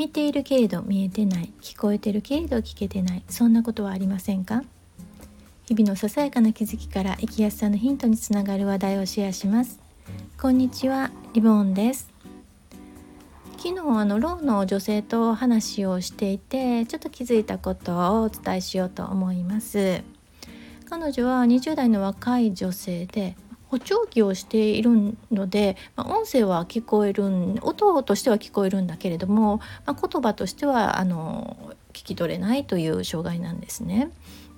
見ているけれど見えてない聞こえてるけれど聞けてないそんなことはありませんか？日々のささやかな気づきから生きやすさのヒントにつながる話題をシェアします。こんにちはリボンです。昨日あのローの女性と話をしていてちょっと気づいたことをお伝えしようと思います。彼女は20代の若い女性で補聴器をしているので、まあ、音声は聞こえる音としては聞こえるんだけれども、まあ、言葉としてはあの聞き取れないという障害なんですね。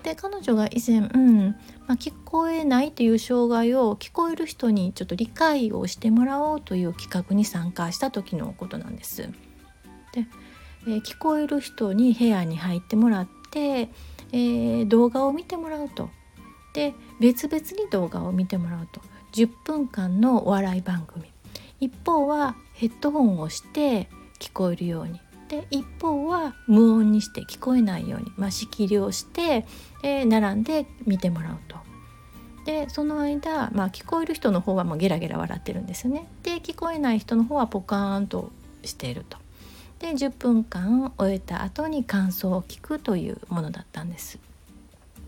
で彼女が以前、うんまあ、聞こえないという障害を聞こえる人にちょっと理解をしてもらおうという企画に参加した時のことなんです。で、えー、聞こえる人に部屋に入ってもらって、えー、動画を見てもらうと。で別々に動画を見てもらうと10分間のお笑い番組一方はヘッドホンをして聞こえるようにで一方は無音にして聞こえないように、まあ、仕切りをして、えー、並んで見てもらうと。でその間、まあ、聞こえる人の方はもうゲラゲラ笑ってるんですよね。で聞こえない人の方はポカーンとしていると。で10分間終えた後に感想を聞くというものだったんです。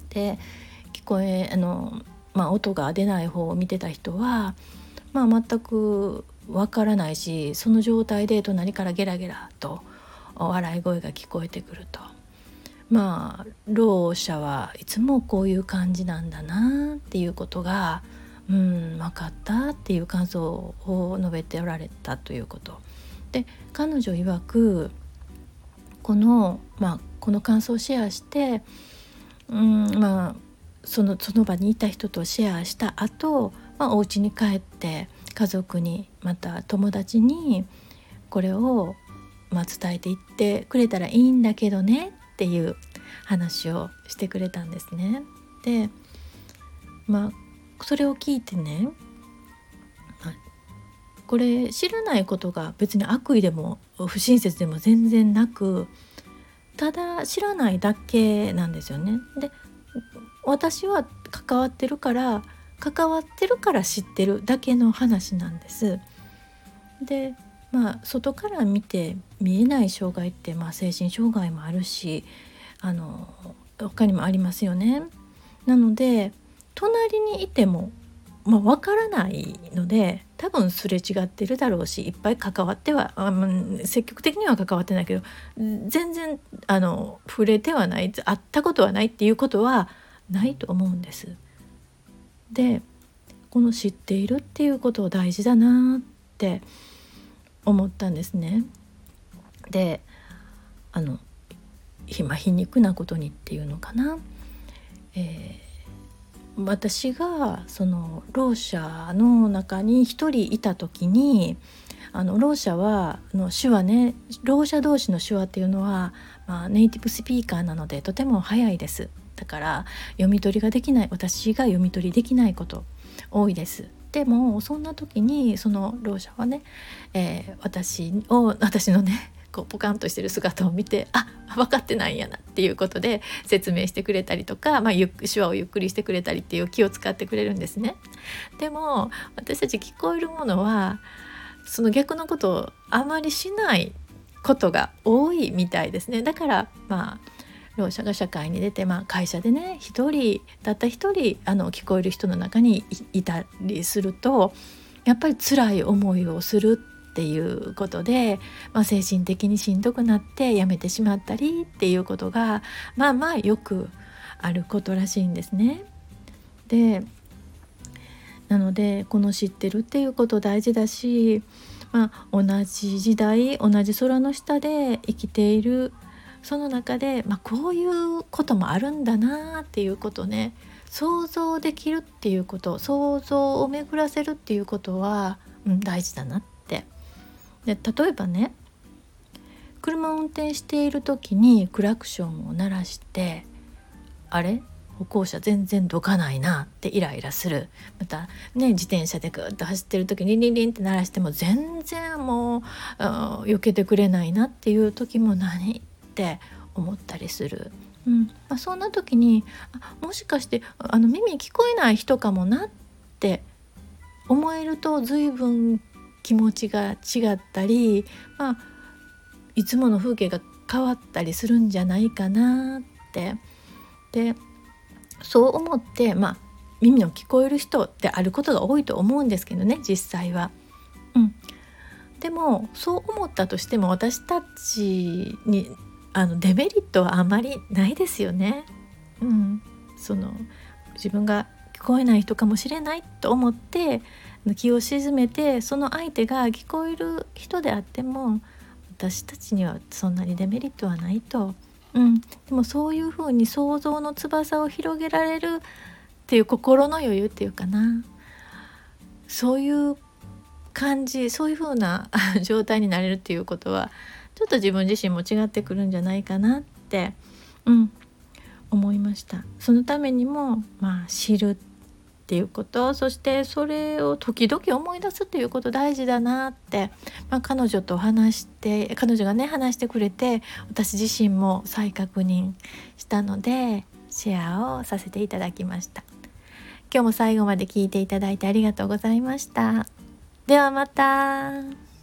で聞こえあの、まあ、音が出ない方を見てた人は、まあ、全くわからないしその状態で隣からゲラゲラと笑い声が聞こえてくるとまあろう者はいつもこういう感じなんだなっていうことがうん分かったっていう感想を述べておられたということ。で彼女曰くこの,、まあ、この感想をシェアしてうんまあそのその場にいた人とシェアした後、まあお家に帰って家族にまた友達にこれをまあ伝えていってくれたらいいんだけどねっていう話をしてくれたんですね。でまあそれを聞いてねこれ知らないことが別に悪意でも不親切でも全然なくただ知らないだけなんですよね。で私は関わってるから関わってるから知ってるだけの話なんです。でまあ外から見て見えない障害って、まあ、精神障害もあるしあの他にもありますよね。なので隣にいても、まあ、分からないので多分すれ違ってるだろうしいっぱい関わってはあ積極的には関わってないけど全然あの触れてはない会ったことはないっていうことはないと思うんです。でこの知っているっていうことを大事だなって思ったんですね。であのま皮肉なことにっていうのかな、えー、私がそのろう者の中に一人いた時にあのろう者はの手話ねろう者同士の手話っていうのは、まあ、ネイティブスピーカーなのでとても早いです。だから読み取りができない私が読み取りできないこと多いです。でもそんな時にそのろう者はね、えー、私を私のねこうポカンとしてる姿を見てあ分かってないんやなっていうことで説明してくれたりとか、まあ、ゆ手話をゆっくりしてくれたりっていう気を使ってくれるんですね。でも私たち聞こえるものはその逆のことをあまりしないことが多いみたいですね。だからまあろう者が社会に出て、まあ、会社でね一人たった一人あの聞こえる人の中にいたりするとやっぱり辛い思いをするっていうことで、まあ、精神的にしんどくなって辞めてしまったりっていうことがまあまあよくあることらしいんですね。でなのでこの知ってるっていうこと大事だし、まあ、同じ時代同じ空の下で生きているその中で、まあ、こういうこともあるんだなっていうことね。想像できるっていうこと想像を巡らせるっていうことは、うん、大事だなって。で例えばね車を運転している時にクラクションを鳴らしてあれ？歩行者全然どかないなってイライラする。またね自転車でグッと走ってる時にリンリンって鳴らしても全然もう避けてくれないなっていう時も何って思ったりする。うんまあ、そんな時にあもしかしてあの耳聞こえない人かもなって思えると随分気持ちが違ったり、まあ、いつもの風景が変わったりするんじゃないかなってでそう思ってまあ耳の聞こえる人であることが多いと思うんですけどね実際は。うん、でもそう思ったとしても私たちにあのデメリットはあまりないですよね。うん、その自分が聞こえない人かもしれないと思って気を鎮めてその相手が聞こえる人であっても私たちにはそんなにデメリットはないと、うん、でもそういうふうに想像の翼を広げられるっていう心の余裕っていうかな。そういう感じそういう風な 状態になれるっていうことはちょっと自分自身も違ってくるんじゃないかなってうん思いました。そのためにもまあ知るっていうことそしてそれを時々思い出すっていうこと大事だなって、まあ、彼女と話して彼女がね話してくれて私自身も再確認したのでシェアをさせていただきました。今日も最後まで聞いていただいてありがとうございました。ではまた。